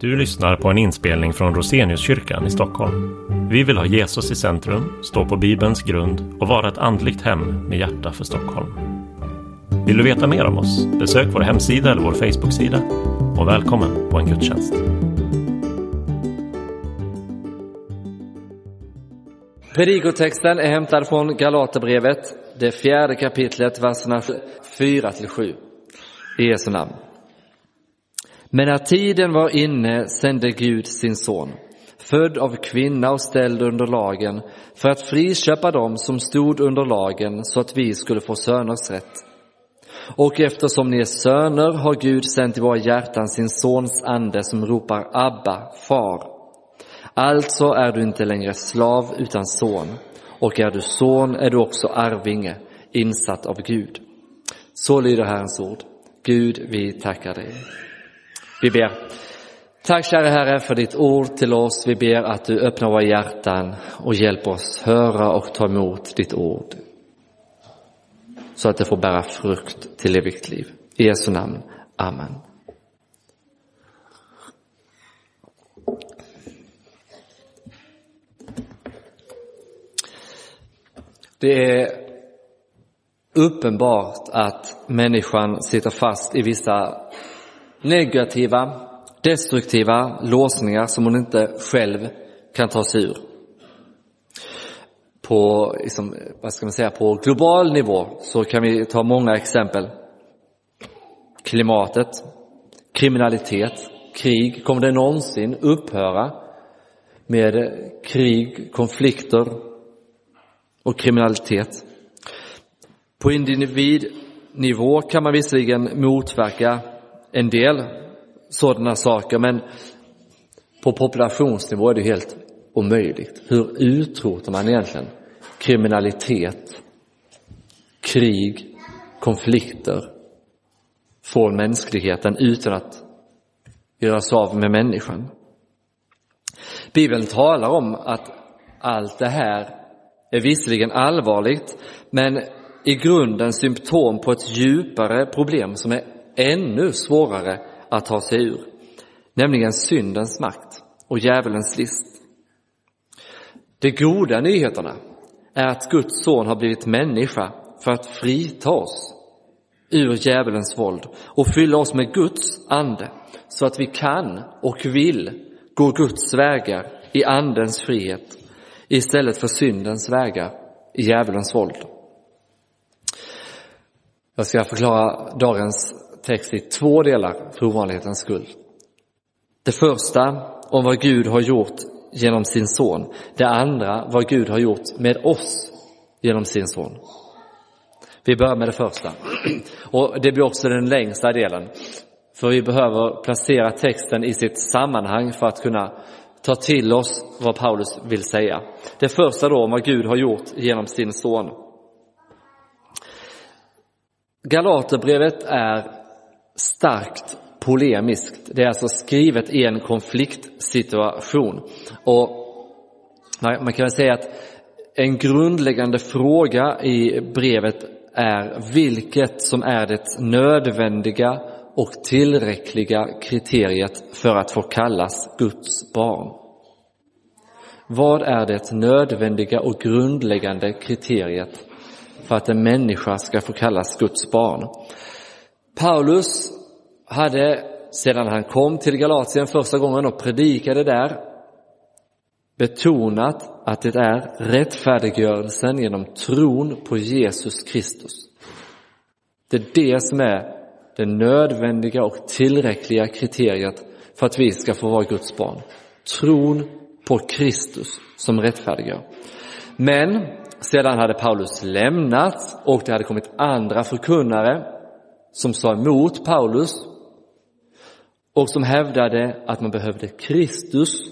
Du lyssnar på en inspelning från Roseniuskyrkan i Stockholm. Vi vill ha Jesus i centrum, stå på Bibelns grund och vara ett andligt hem med hjärta för Stockholm. Vill du veta mer om oss? Besök vår hemsida eller vår Facebooksida. Och välkommen på en gudstjänst. Predikotexten är hämtad från Galaterbrevet, det fjärde kapitlet, verserna 4-7. I Jesu namn. Men när tiden var inne sände Gud sin son, född av kvinna och ställd under lagen, för att friköpa dem som stod under lagen så att vi skulle få söners rätt. Och eftersom ni är söner har Gud sänt i våra hjärtan sin sons ande som ropar Abba, far. Alltså är du inte längre slav utan son, och är du son är du också arvinge, insatt av Gud. Så lyder Herrens ord. Gud, vi tackar dig. Vi ber. Tack kära Herre för ditt ord till oss. Vi ber att du öppnar våra hjärtan och hjälper oss höra och ta emot ditt ord. Så att det får bära frukt till evigt liv. I Jesu namn. Amen. Det är uppenbart att människan sitter fast i vissa negativa, destruktiva låsningar som hon inte själv kan ta sig ur. På, liksom, vad ska man säga, på global nivå så kan vi ta många exempel. Klimatet, kriminalitet, krig. Kommer det någonsin upphöra med krig, konflikter och kriminalitet? På individnivå kan man visserligen motverka en del sådana saker, men på populationsnivå är det helt omöjligt. Hur utrotar man egentligen kriminalitet, krig, konflikter från mänskligheten utan att göra sig av med människan? Bibeln talar om att allt det här är visserligen allvarligt, men i grunden symptom på ett djupare problem som är ännu svårare att ta sig ur, nämligen syndens makt och djävulens list. De goda nyheterna är att Guds son har blivit människa för att frita oss ur djävulens våld och fylla oss med Guds ande så att vi kan och vill gå Guds vägar i andens frihet istället för syndens vägar i djävulens våld. Jag ska förklara dagens text i två delar för ovanlighetens skull. Det första om vad Gud har gjort genom sin son. Det andra vad Gud har gjort med oss genom sin son. Vi börjar med det första. Och det blir också den längsta delen. För vi behöver placera texten i sitt sammanhang för att kunna ta till oss vad Paulus vill säga. Det första då om vad Gud har gjort genom sin son. Galaterbrevet är starkt polemiskt. Det är alltså skrivet i en konfliktsituation. Och man kan väl säga att en grundläggande fråga i brevet är vilket som är det nödvändiga och tillräckliga kriteriet för att få kallas Guds barn. Vad är det nödvändiga och grundläggande kriteriet för att en människa ska få kallas Guds barn? Paulus hade sedan han kom till Galatien första gången och predikade där betonat att det är rättfärdiggörelsen genom tron på Jesus Kristus. Det är det som är det nödvändiga och tillräckliga kriteriet för att vi ska få vara Guds barn. Tron på Kristus som rättfärdiggör. Men sedan hade Paulus lämnat och det hade kommit andra förkunnare som sa emot Paulus och som hävdade att man behövde Kristus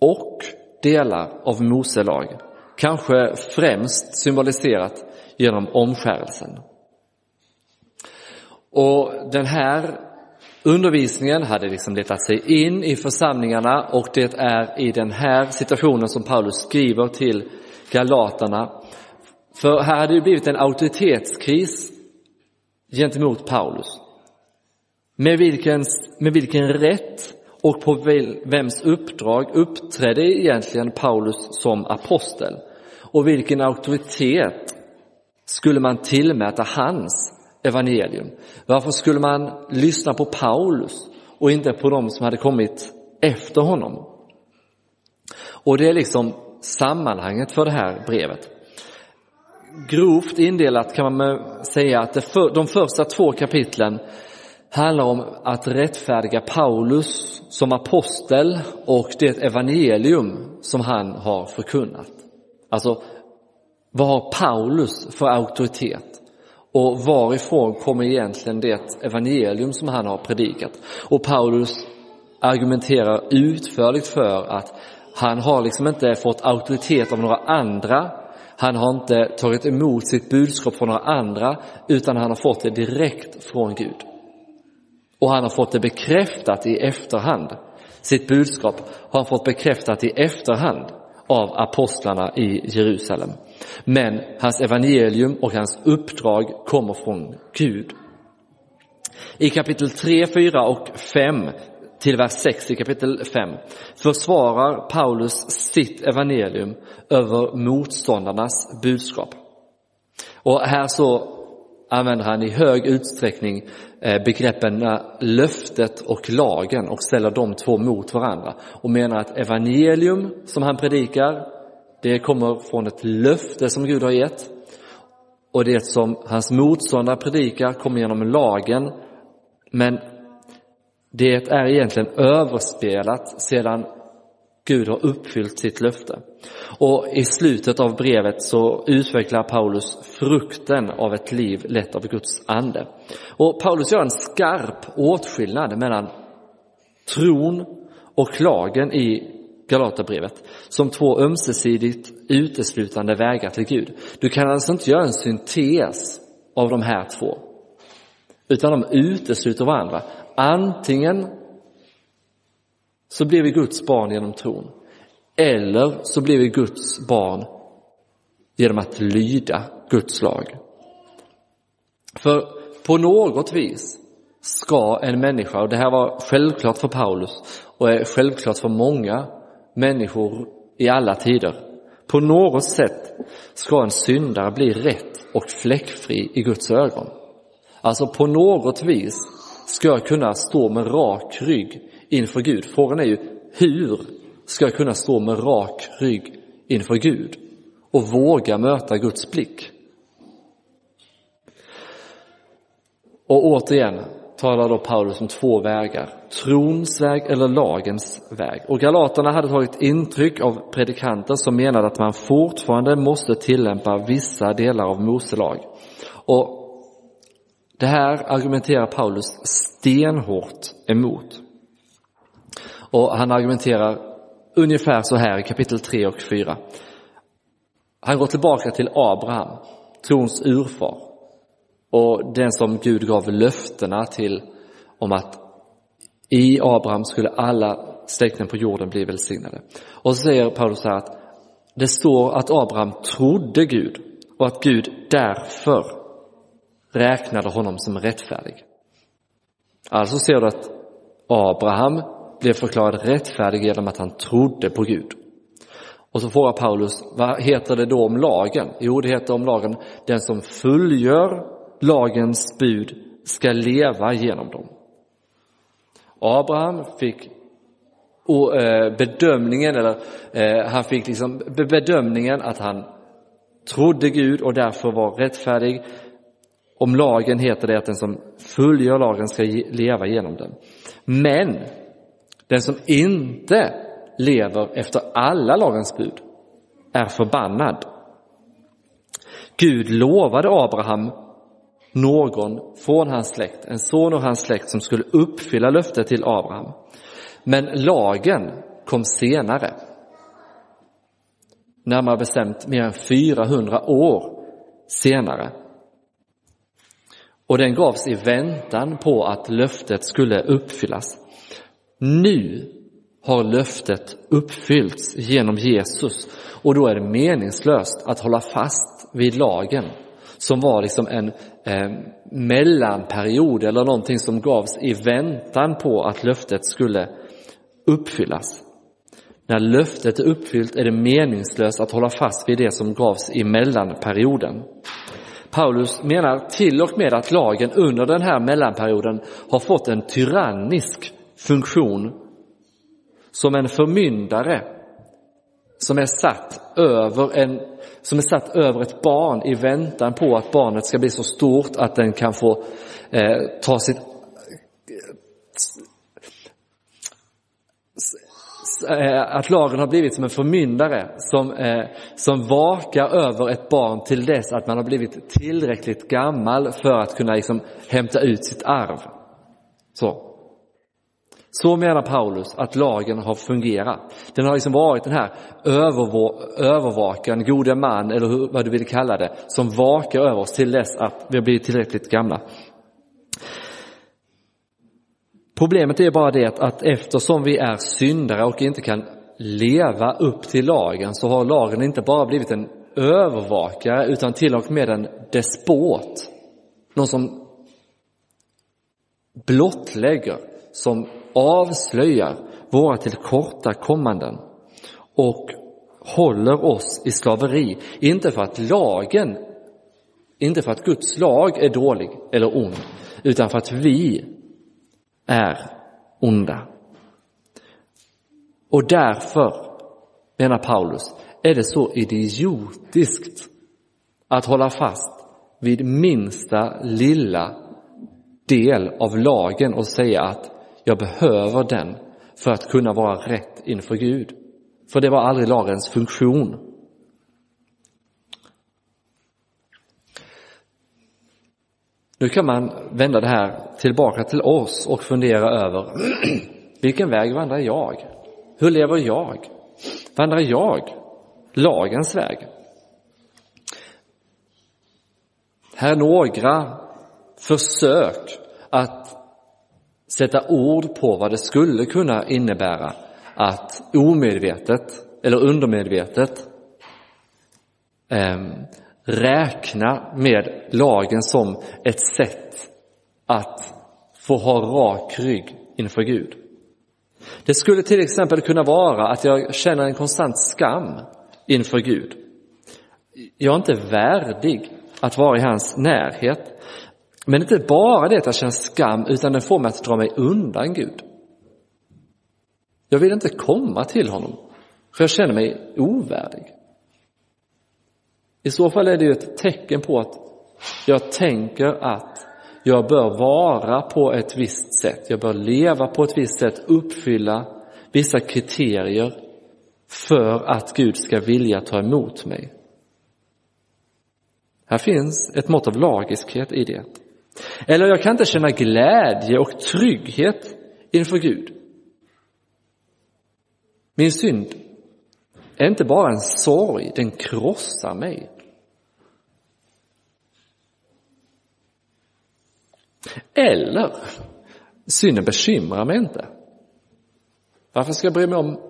och delar av Mose lag. Kanske främst symboliserat genom omskärelsen. Och den här undervisningen hade liksom letat sig in i församlingarna och det är i den här situationen som Paulus skriver till galaterna. För här hade det blivit en auktoritetskris gentemot Paulus. Med vilken, med vilken rätt och på vems uppdrag uppträdde egentligen Paulus som apostel? Och vilken auktoritet skulle man tillmäta hans evangelium? Varför skulle man lyssna på Paulus och inte på dem som hade kommit efter honom? Och det är liksom sammanhanget för det här brevet. Grovt indelat kan man säga att för, de första två kapitlen handlar om att rättfärdiga Paulus som apostel och det evangelium som han har förkunnat. Alltså, vad har Paulus för auktoritet? Och varifrån kommer egentligen det evangelium som han har predikat? Och Paulus argumenterar utförligt för att han har liksom inte fått auktoritet av några andra. Han har inte tagit emot sitt budskap från några andra, utan han har fått det direkt från Gud. Och han har fått det bekräftat i efterhand. Sitt budskap har han fått bekräftat i efterhand av apostlarna i Jerusalem. Men hans evangelium och hans uppdrag kommer från Gud. I kapitel 3, 4 och 5 till vers 6 i kapitel 5 försvarar Paulus sitt evangelium över motståndarnas budskap. Och här så använder han i hög utsträckning eh, begreppen löftet och lagen och ställer de två mot varandra och menar att evangelium som han predikar, det kommer från ett löfte som Gud har gett och det som hans motståndare predikar kommer genom lagen men det är egentligen överspelat sedan Gud har uppfyllt sitt löfte. Och i slutet av brevet så utvecklar Paulus frukten av ett liv lett av Guds ande. Och Paulus gör en skarp åtskillnad mellan tron och lagen i Galaterbrevet som två ömsesidigt uteslutande vägar till Gud. Du kan alltså inte göra en syntes av de här två, utan de utesluter varandra. Antingen så blir vi Guds barn genom tron. Eller så blir vi Guds barn genom att lyda Guds lag. För på något vis ska en människa, och det här var självklart för Paulus och är självklart för många människor i alla tider. På något sätt ska en syndare bli rätt och fläckfri i Guds ögon. Alltså på något vis ska jag kunna stå med rak rygg inför Gud. Frågan är ju hur ska jag kunna stå med rak rygg inför Gud och våga möta Guds blick? Och återigen talar då Paulus om två vägar, trons väg eller lagens väg. Och galaterna hade tagit intryck av predikanter som menade att man fortfarande måste tillämpa vissa delar av Mose lag. Och det här argumenterar Paulus stenhårt emot. Och han argumenterar ungefär så här i kapitel 3 och 4. Han går tillbaka till Abraham, trons urfar och den som Gud gav löftena till om att i Abraham skulle alla släkten på jorden bli välsignade. Och så säger Paulus här att det står att Abraham trodde Gud och att Gud därför räknade honom som rättfärdig. Alltså ser du att Abraham blev förklarad rättfärdig genom att han trodde på Gud. Och så frågar Paulus, vad heter det då om lagen? Jo, det heter om lagen, den som fullgör lagens bud ska leva genom dem. Abraham fick eh, bedömningen, eller eh, han fick liksom bedömningen att han trodde Gud och därför var rättfärdig. Om lagen heter det att den som fullgör lagen ska leva genom den. Men den som inte lever efter alla lagens bud är förbannad. Gud lovade Abraham någon från hans släkt, en son ur hans släkt som skulle uppfylla löftet till Abraham. Men lagen kom senare. Närmare bestämt mer än 400 år senare. Och den gavs i väntan på att löftet skulle uppfyllas. Nu har löftet uppfyllts genom Jesus och då är det meningslöst att hålla fast vid lagen som var liksom en eh, mellanperiod eller någonting som gavs i väntan på att löftet skulle uppfyllas. När löftet är uppfyllt är det meningslöst att hålla fast vid det som gavs i mellanperioden. Paulus menar till och med att lagen under den här mellanperioden har fått en tyrannisk funktion. Som en förmyndare som är satt över, en, som är satt över ett barn i väntan på att barnet ska bli så stort att den kan få eh, ta sitt Eh, Eh, att lagen har blivit som en förmyndare som, eh, som vakar över ett barn till dess att man har blivit tillräckligt gammal för att kunna liksom hämta ut sitt arv. Så. Så menar Paulus att lagen har fungerat. Den har liksom varit den här övervakaren, gode man eller hur, vad du vill kalla det, som vakar över oss till dess att vi har blivit tillräckligt gamla. Problemet är bara det att eftersom vi är syndare och inte kan leva upp till lagen så har lagen inte bara blivit en övervakare utan till och med en despot. Någon som blottlägger, som avslöjar våra tillkortakommanden och håller oss i slaveri. Inte för att lagen, inte för att Guds lag är dålig eller ond, utan för att vi är onda. Och därför, menar Paulus, är det så idiotiskt att hålla fast vid minsta lilla del av lagen och säga att jag behöver den för att kunna vara rätt inför Gud. För det var aldrig lagens funktion. Nu kan man vända det här tillbaka till oss och fundera över vilken väg vandrar jag? Hur lever jag? Vandrar jag lagens väg? Här är några försök att sätta ord på vad det skulle kunna innebära att omedvetet eller undermedvetet eh, räkna med lagen som ett sätt att få ha rak rygg inför Gud. Det skulle till exempel kunna vara att jag känner en konstant skam inför Gud. Jag är inte värdig att vara i hans närhet. Men inte bara det att jag känner skam, utan den får mig att dra mig undan Gud. Jag vill inte komma till honom, för jag känner mig ovärdig. I så fall är det ju ett tecken på att jag tänker att jag bör vara på ett visst sätt, jag bör leva på ett visst sätt, uppfylla vissa kriterier för att Gud ska vilja ta emot mig. Här finns ett mått av lagiskhet i det. Eller jag kan inte känna glädje och trygghet inför Gud. Min synd är inte bara en sorg, den krossar mig. Eller, synden bekymrar mig inte. Varför ska jag bry mig om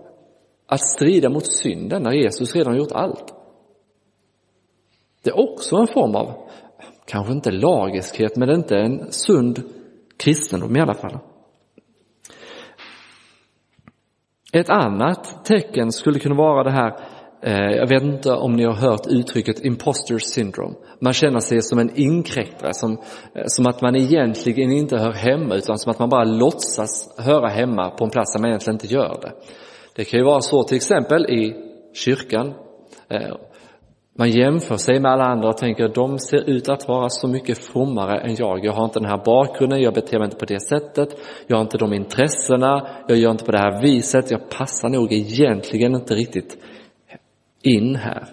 att strida mot synden när Jesus redan gjort allt? Det är också en form av, kanske inte lagiskhet, men det är inte en sund kristendom i alla fall. Ett annat tecken skulle kunna vara det här, eh, jag vet inte om ni har hört uttrycket imposter syndrome. Man känner sig som en inkräktare, som, eh, som att man egentligen inte hör hemma utan som att man bara låtsas höra hemma på en plats där man egentligen inte gör det. Det kan ju vara så till exempel i kyrkan. Eh, man jämför sig med alla andra och tänker de ser ut att vara så mycket frommare än jag. Jag har inte den här bakgrunden, jag beter mig inte på det sättet, jag har inte de intressena, jag gör inte på det här viset, jag passar nog egentligen inte riktigt in här.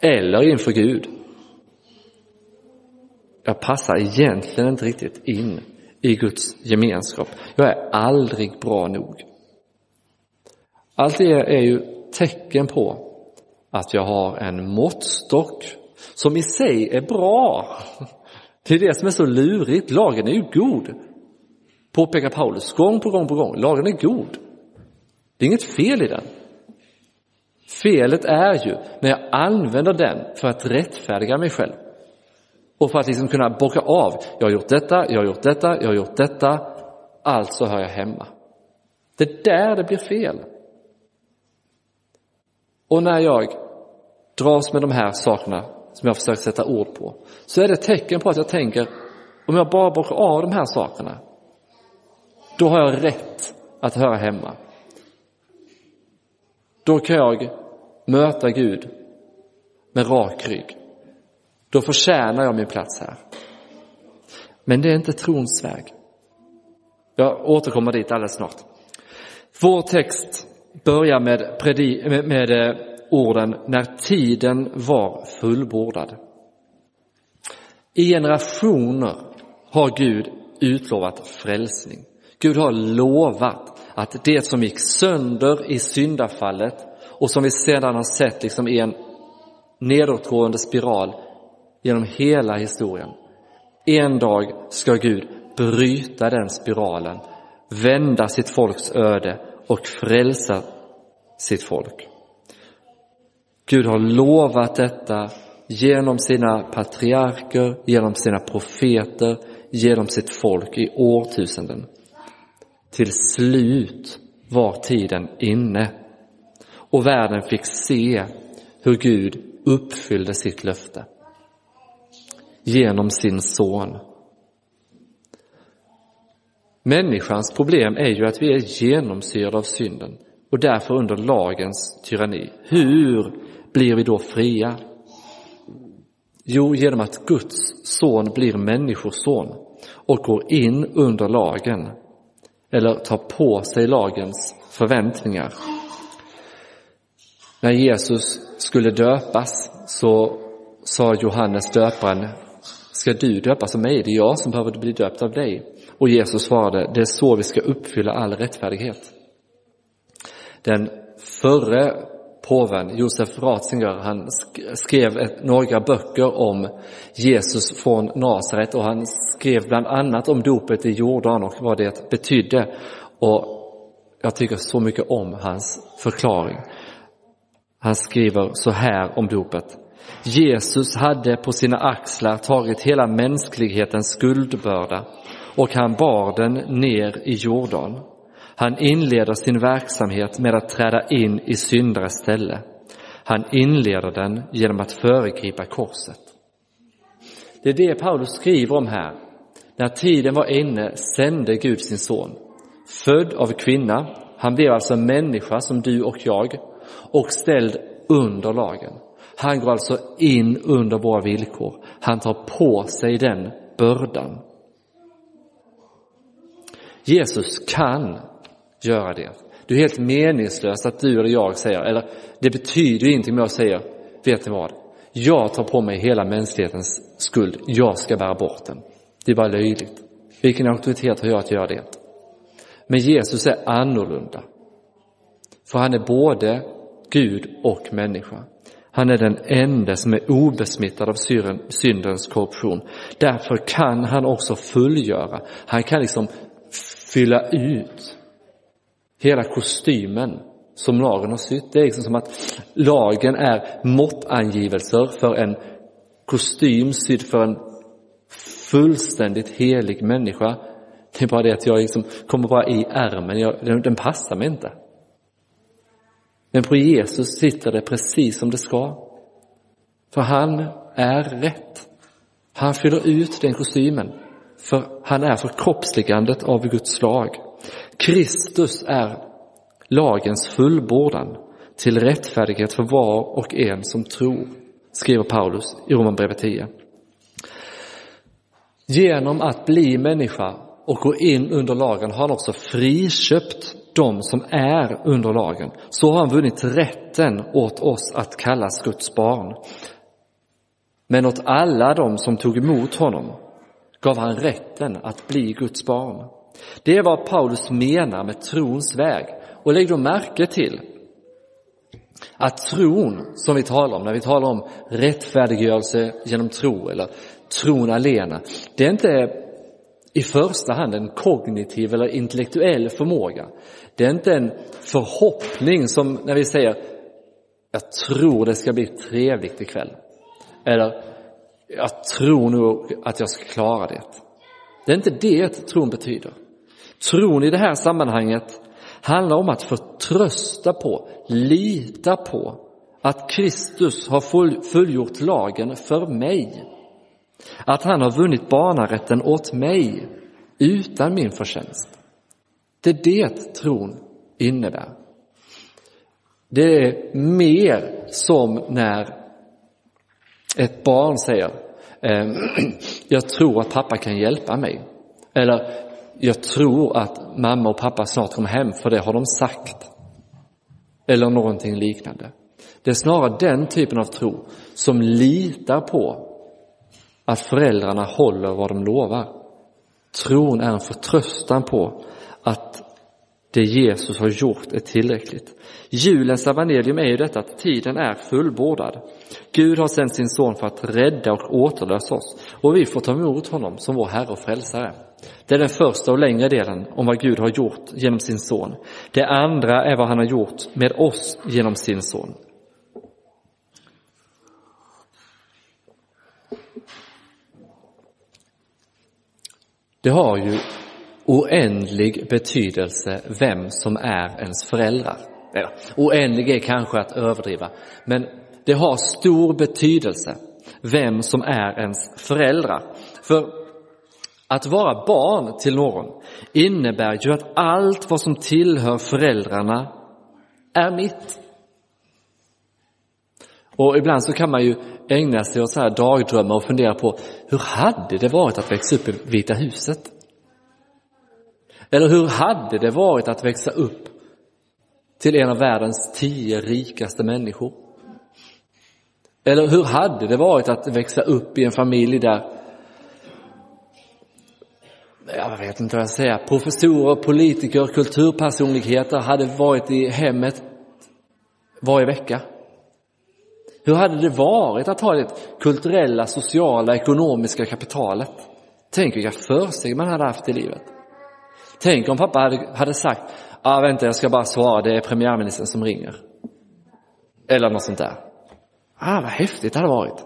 Eller inför Gud. Jag passar egentligen inte riktigt in i Guds gemenskap. Jag är aldrig bra nog. Allt det är ju tecken på att jag har en måttstock som i sig är bra. Det är det som är så lurigt. Lagen är ju god, påpekar Paulus gång på gång på gång. Lagen är god. Det är inget fel i den. Felet är ju när jag använder den för att rättfärdiga mig själv. Och för att liksom kunna bocka av, jag har gjort detta, jag har gjort detta, jag har gjort detta. alltså hör jag hemma. Det är där det blir fel. Och när jag dras med de här sakerna som jag försökt sätta ord på, så är det ett tecken på att jag tänker, om jag bara bockar av de här sakerna, då har jag rätt att höra hemma. Då kan jag möta Gud med rak rygg. Då förtjänar jag min plats här. Men det är inte trons väg. Jag återkommer dit alldeles snart. Vår text börjar med, predi, med, med eh, orden när tiden var fullbordad. I generationer har Gud utlovat frälsning. Gud har lovat att det som gick sönder i syndafallet och som vi sedan har sett liksom i en nedåtgående spiral genom hela historien. En dag ska Gud bryta den spiralen, vända sitt folks öde och frälsa sitt folk. Gud har lovat detta genom sina patriarker, genom sina profeter, genom sitt folk i årtusenden. Till slut var tiden inne och världen fick se hur Gud uppfyllde sitt löfte genom sin son. Människans problem är ju att vi är genomsyrade av synden och därför under lagens tyranni. Hur blir vi då fria? Jo, genom att Guds son blir människoson och går in under lagen eller tar på sig lagens förväntningar. När Jesus skulle döpas så sa Johannes döparen, ska du döpas av mig? Det är jag som behöver bli döpt av dig. Och Jesus svarade, det är så vi ska uppfylla all rättfärdighet. Den förre påven, Josef Ratzinger, han skrev några böcker om Jesus från Nasaret och han skrev bland annat om dopet i Jordan och vad det betydde. Och jag tycker så mycket om hans förklaring. Han skriver så här om dopet. Jesus hade på sina axlar tagit hela mänsklighetens skuldbörda och han bar den ner i Jordan. Han inleder sin verksamhet med att träda in i syndares ställe. Han inleder den genom att föregripa korset. Det är det Paulus skriver om här. När tiden var inne sände Gud sin son. Född av kvinna, han blev alltså en människa som du och jag och ställd under lagen. Han går alltså in under våra villkor. Han tar på sig den bördan. Jesus kan göra det. Det är helt meningslöst att du eller jag säger, eller det betyder ingenting om jag säger, vet ni vad? Jag tar på mig hela mänsklighetens skuld, jag ska bära bort den. Det är bara löjligt. Vilken auktoritet har jag att göra det? Men Jesus är annorlunda. För han är både Gud och människa. Han är den enda som är obesmittad av syndens korruption. Därför kan han också fullgöra, han kan liksom fylla ut hela kostymen som lagen har sytt. Det är liksom som att lagen är måttangivelser för en kostym sydd för en fullständigt helig människa. Det är bara det att jag liksom kommer bara i ärmen, jag, den, den passar mig inte. Men på Jesus sitter det precis som det ska. För han är rätt. Han fyller ut den kostymen. För han är förkroppsligandet av Guds lag. Kristus är lagens fullbordan till rättfärdighet för var och en som tror, skriver Paulus i Romarbrevet 10. Genom att bli människa och gå in under lagen har han också friköpt de som är under lagen. Så har han vunnit rätten åt oss att kallas Guds barn. Men åt alla de som tog emot honom gav han rätten att bli Guds barn. Det är vad Paulus menar med trons väg. Och lägg då märke till att tron som vi talar om, när vi talar om rättfärdiggörelse genom tro eller tron alena, det är inte i första hand en kognitiv eller intellektuell förmåga. Det är inte en förhoppning som när vi säger jag tror det ska bli trevligt ikväll. Eller jag tror nog att jag ska klara det. Det är inte det tron betyder. Tron i det här sammanhanget handlar om att förtrösta på, lita på att Kristus har fullgjort lagen för mig. Att han har vunnit barnarätten åt mig utan min förtjänst. Det är det tron innebär. Det är mer som när ett barn säger ehm, jag tror att pappa kan hjälpa mig. Eller jag tror att mamma och pappa snart kommer hem för det har de sagt. Eller någonting liknande. Det är snarare den typen av tro som litar på att föräldrarna håller vad de lovar. Tron är en förtröstan på att det Jesus har gjort är tillräckligt. Julens evangelium är ju detta att tiden är fullbordad. Gud har sänt sin son för att rädda och återlösa oss och vi får ta emot honom som vår Herre och Frälsare. Det är den första och längre delen om vad Gud har gjort genom sin son. Det andra är vad han har gjort med oss genom sin son. Det har ju oändlig betydelse vem som är ens föräldrar. Eller, oändlig är kanske att överdriva, men det har stor betydelse vem som är ens föräldrar. För att vara barn till någon innebär ju att allt vad som tillhör föräldrarna är mitt. Och ibland så kan man ju ägna sig åt så här dagdrömmar och fundera på hur hade det varit att växa upp i Vita huset? Eller hur hade det varit att växa upp till en av världens tio rikaste människor? Eller hur hade det varit att växa upp i en familj där jag vet inte vad jag säger, professorer, politiker, kulturpersonligheter hade varit i hemmet varje vecka? Hur hade det varit att ha det kulturella, sociala, ekonomiska kapitalet? Tänk vilka försteg man hade haft i livet. Tänk om pappa hade, hade sagt, ah, vänta jag ska bara svara, det är premiärministern som ringer. Eller något sånt där. Ah, vad häftigt det hade varit.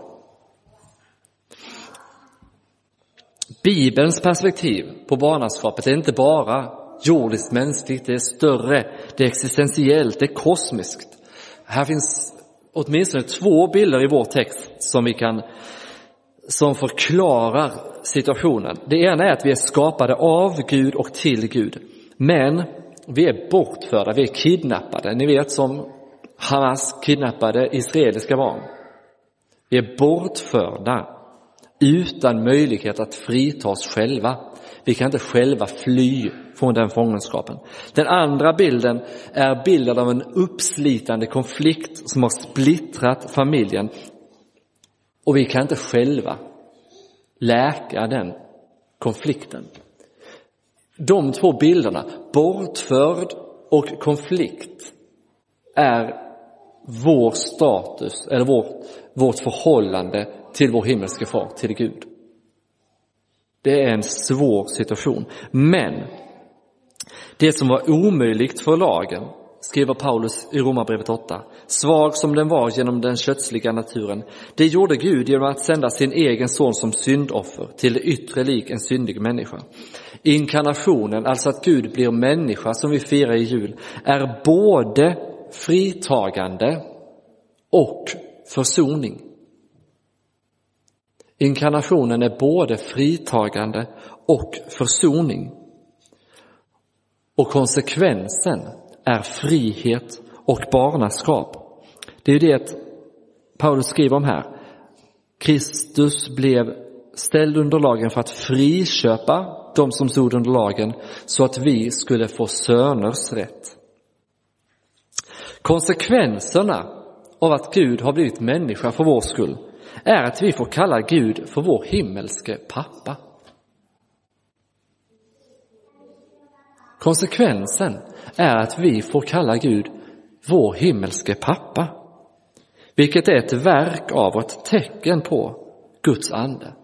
Bibelns perspektiv på barnaskapet är inte bara jordiskt mänskligt, det är större, det är existentiellt, det är kosmiskt. Här finns åtminstone två bilder i vår text som vi kan som förklarar situationen. Det ena är att vi är skapade av Gud och till Gud. Men vi är bortförda, vi är kidnappade. Ni vet som Hamas kidnappade israeliska barn. Vi är bortförda utan möjlighet att frita oss själva. Vi kan inte själva fly från den fångenskapen. Den andra bilden är bilden av en uppslitande konflikt som har splittrat familjen och vi kan inte själva läka den konflikten. De två bilderna, bortförd och konflikt, är vår status eller vårt, vårt förhållande till vår himmelske far, till Gud. Det är en svår situation. Men det som var omöjligt för lagen, skriver Paulus i Romarbrevet 8, svag som den var genom den kötsliga naturen, det gjorde Gud genom att sända sin egen son som syndoffer till det yttre lik en syndig människa. Inkarnationen, alltså att Gud blir människa som vi firar i jul, är både fritagande och försoning. Inkarnationen är både fritagande och försoning. Och konsekvensen är frihet och barnaskap. Det är det Paulus skriver om här. Kristus blev ställd under lagen för att friköpa de som stod under lagen så att vi skulle få söners rätt. Konsekvenserna av att Gud har blivit människa för vår skull är att vi får kalla Gud för vår himmelske pappa. Konsekvensen är att vi får kalla Gud vår himmelske pappa, vilket är ett verk av och ett tecken på Guds ande.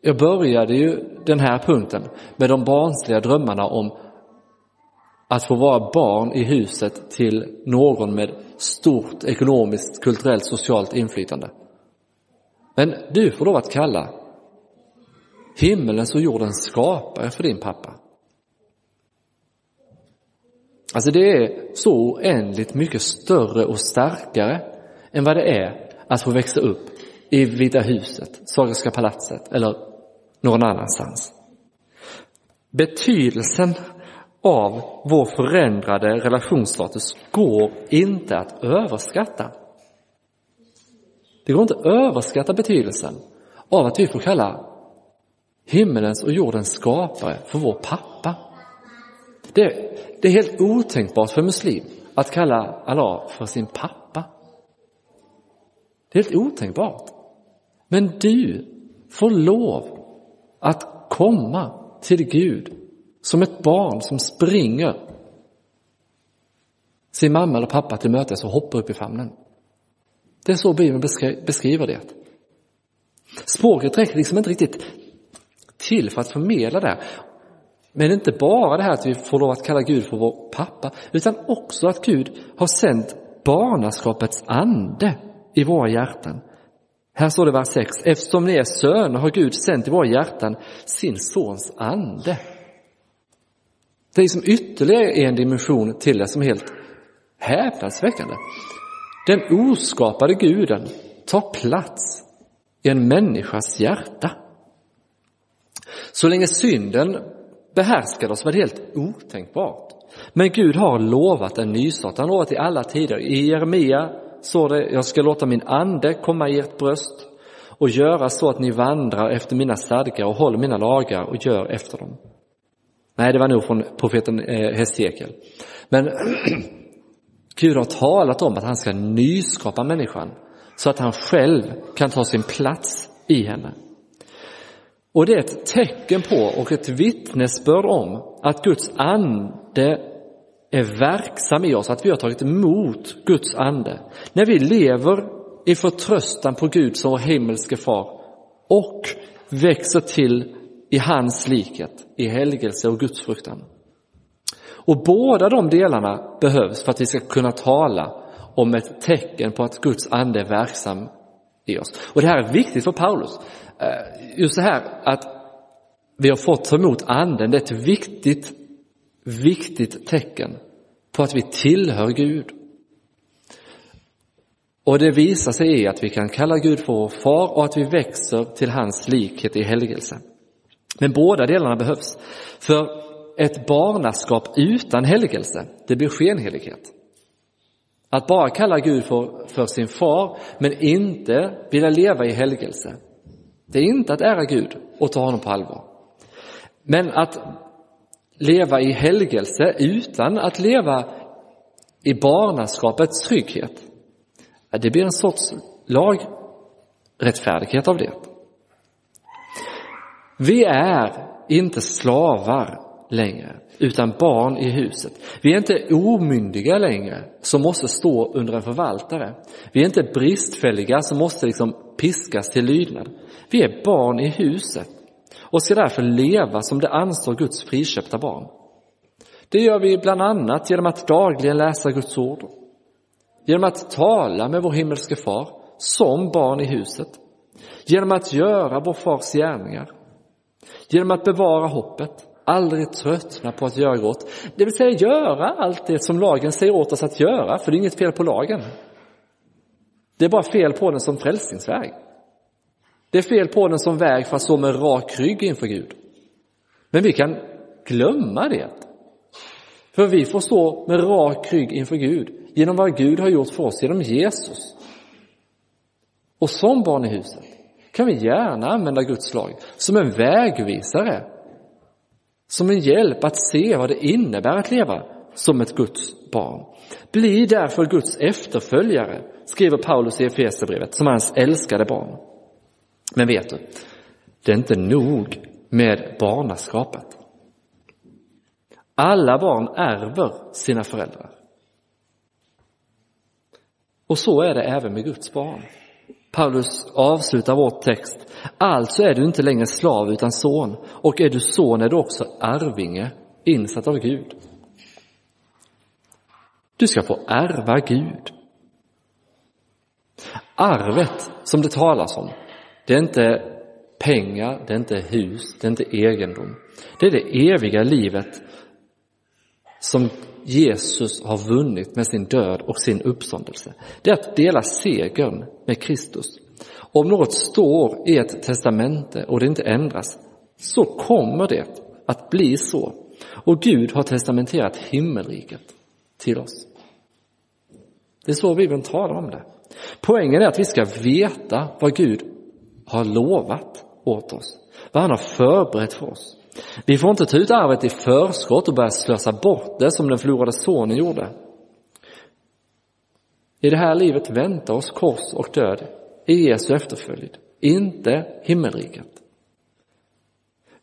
Jag började ju den här punkten med de barnsliga drömmarna om att få vara barn i huset till någon med stort ekonomiskt, kulturellt, socialt inflytande. Men du får lov att kalla himmelens och jordens skapare för din pappa. Alltså det är så oändligt mycket större och starkare än vad det är att få växa upp i Vita huset, Sagerska palatset eller någon annanstans. Betydelsen av vår förändrade relationsstatus går inte att överskatta. Det går inte att överskatta betydelsen av att vi får kalla himmelens och jordens skapare för vår pappa. Det, det är helt otänkbart för muslim att kalla Allah för sin pappa. Det är helt otänkbart. Men du får lov att komma till Gud som ett barn som springer sin mamma eller pappa till mötes och hoppar upp i famnen. Det är så Bibeln beskriver det. Språket räcker liksom inte riktigt till för att förmedla det. Men inte bara det här att vi får lov att kalla Gud för vår pappa, utan också att Gud har sänt barnaskapets ande i våra hjärtan. Här står det i vers 6. Eftersom ni är söner har Gud sänt i våra hjärtan sin sons ande. Det är liksom ytterligare en dimension till det som är helt häpnadsväckande. Den oskapade guden tar plats i en människas hjärta. Så länge synden behärskade oss var det helt otänkbart. Men Gud har lovat en nystart, han har lovat i alla tider. I Jeremia står det, jag ska låta min ande komma i ert bröst och göra så att ni vandrar efter mina stadgar och håller mina lagar och gör efter dem. Nej, det var nog från profeten eh, Hesekiel. Men Gud har talat om att han ska nyskapa människan så att han själv kan ta sin plats i henne. Och det är ett tecken på och ett vittnesbörd om att Guds ande är verksam i oss, att vi har tagit emot Guds ande. När vi lever i förtröstan på Gud som vår himmelske far och växer till i hans likhet, i helgelse och gudsfruktan. Och båda de delarna behövs för att vi ska kunna tala om ett tecken på att Guds ande är verksam i oss. Och det här är viktigt för Paulus. Eh, just det här att vi har fått ta emot anden, det är ett viktigt, viktigt tecken på att vi tillhör Gud. Och det visar sig i att vi kan kalla Gud för vår far och att vi växer till hans likhet i helgelse. Men båda delarna behövs. För ett barnaskap utan helgelse, det blir skenhelighet. Att bara kalla Gud för, för sin far, men inte vilja leva i helgelse. Det är inte att ära Gud och ta honom på allvar. Men att leva i helgelse utan att leva i barnaskapets trygghet, det blir en sorts lagrättfärdighet av det. Vi är inte slavar längre, utan barn i huset. Vi är inte omyndiga längre som måste stå under en förvaltare. Vi är inte bristfälliga som måste liksom piskas till lydnad. Vi är barn i huset och ska därför leva som det anstår Guds friköpta barn. Det gör vi bland annat genom att dagligen läsa Guds ord, genom att tala med vår himmelske far som barn i huset, genom att göra vår fars gärningar, genom att bevara hoppet, aldrig tröttna på att göra gott, det vill säga göra allt det som lagen säger åt oss att göra, för det är inget fel på lagen. Det är bara fel på den som frälsningsväg. Det är fel på den som väg för att stå med rak rygg inför Gud. Men vi kan glömma det. För vi får stå med rak rygg inför Gud genom vad Gud har gjort för oss genom Jesus. Och som barn i huset kan vi gärna använda Guds lag som en vägvisare, som en hjälp att se vad det innebär att leva som ett Guds barn. Bli därför Guds efterföljare, skriver Paulus i Efesierbrevet, som hans älskade barn. Men vet du, det är inte nog med barnaskapet. Alla barn ärver sina föräldrar. Och så är det även med Guds barn. Paulus avslutar vår text. Alltså är du inte längre slav utan son och är du son är du också arvinge insatt av Gud. Du ska få ärva Gud. Arvet som det talas om, det är inte pengar, det är inte hus, det är inte egendom. Det är det eviga livet som Jesus har vunnit med sin död och sin uppståndelse. Det är att dela segern med Kristus. Om något står i ett testamente och det inte ändras, så kommer det att bli så. Och Gud har testamenterat himmelriket till oss. Det är så Bibeln talar om det. Poängen är att vi ska veta vad Gud har lovat åt oss, vad han har förberett för oss. Vi får inte ta ut arvet i förskott och börja slösa bort det som den förlorade sonen gjorde. I det här livet väntar oss kors och död i Jesu efterföljd, inte himmelriket.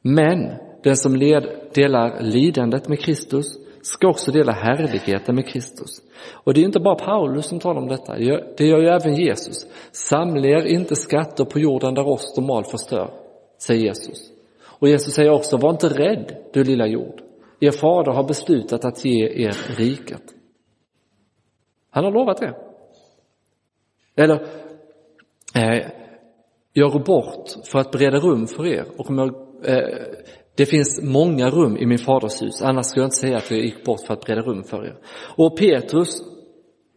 Men den som led, delar lidandet med Kristus ska också dela härligheten med Kristus. Och det är inte bara Paulus som talar om detta, det gör ju även Jesus. Samla er inte skatter på jorden där rost och mal förstör, säger Jesus. Och Jesus säger också, var inte rädd du lilla jord. Er fader har beslutat att ge er riket. Han har lovat det. Eller, Eh, jag går bort för att bereda rum för er och om jag, eh, det finns många rum i min faders hus, annars skulle jag inte säga att jag gick bort för att bereda rum för er. Och Petrus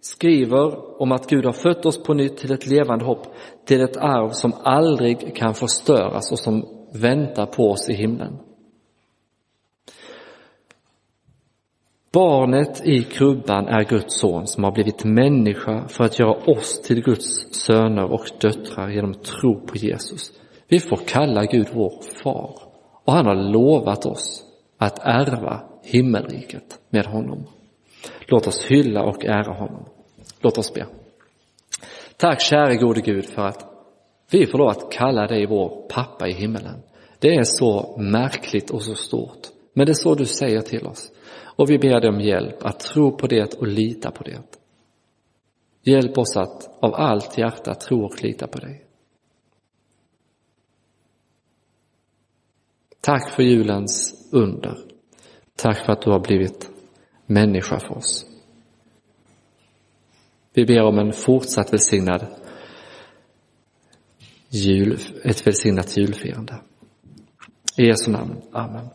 skriver om att Gud har fött oss på nytt till ett levande hopp, till ett arv som aldrig kan förstöras och som väntar på oss i himlen. Barnet i krubban är Guds son som har blivit människa för att göra oss till Guds söner och döttrar genom tro på Jesus. Vi får kalla Gud vår far och han har lovat oss att ärva himmelriket med honom. Låt oss hylla och ära honom. Låt oss be. Tack käre gode Gud för att vi får lov att kalla dig vår pappa i himmelen. Det är så märkligt och så stort. Men det är så du säger till oss. Och vi ber dig om hjälp att tro på det och lita på det. Hjälp oss att av allt hjärta tro och lita på dig. Tack för julens under. Tack för att du har blivit människa för oss. Vi ber om en fortsatt välsignad jul, ett välsignat julfirande. I Jesu namn. Amen.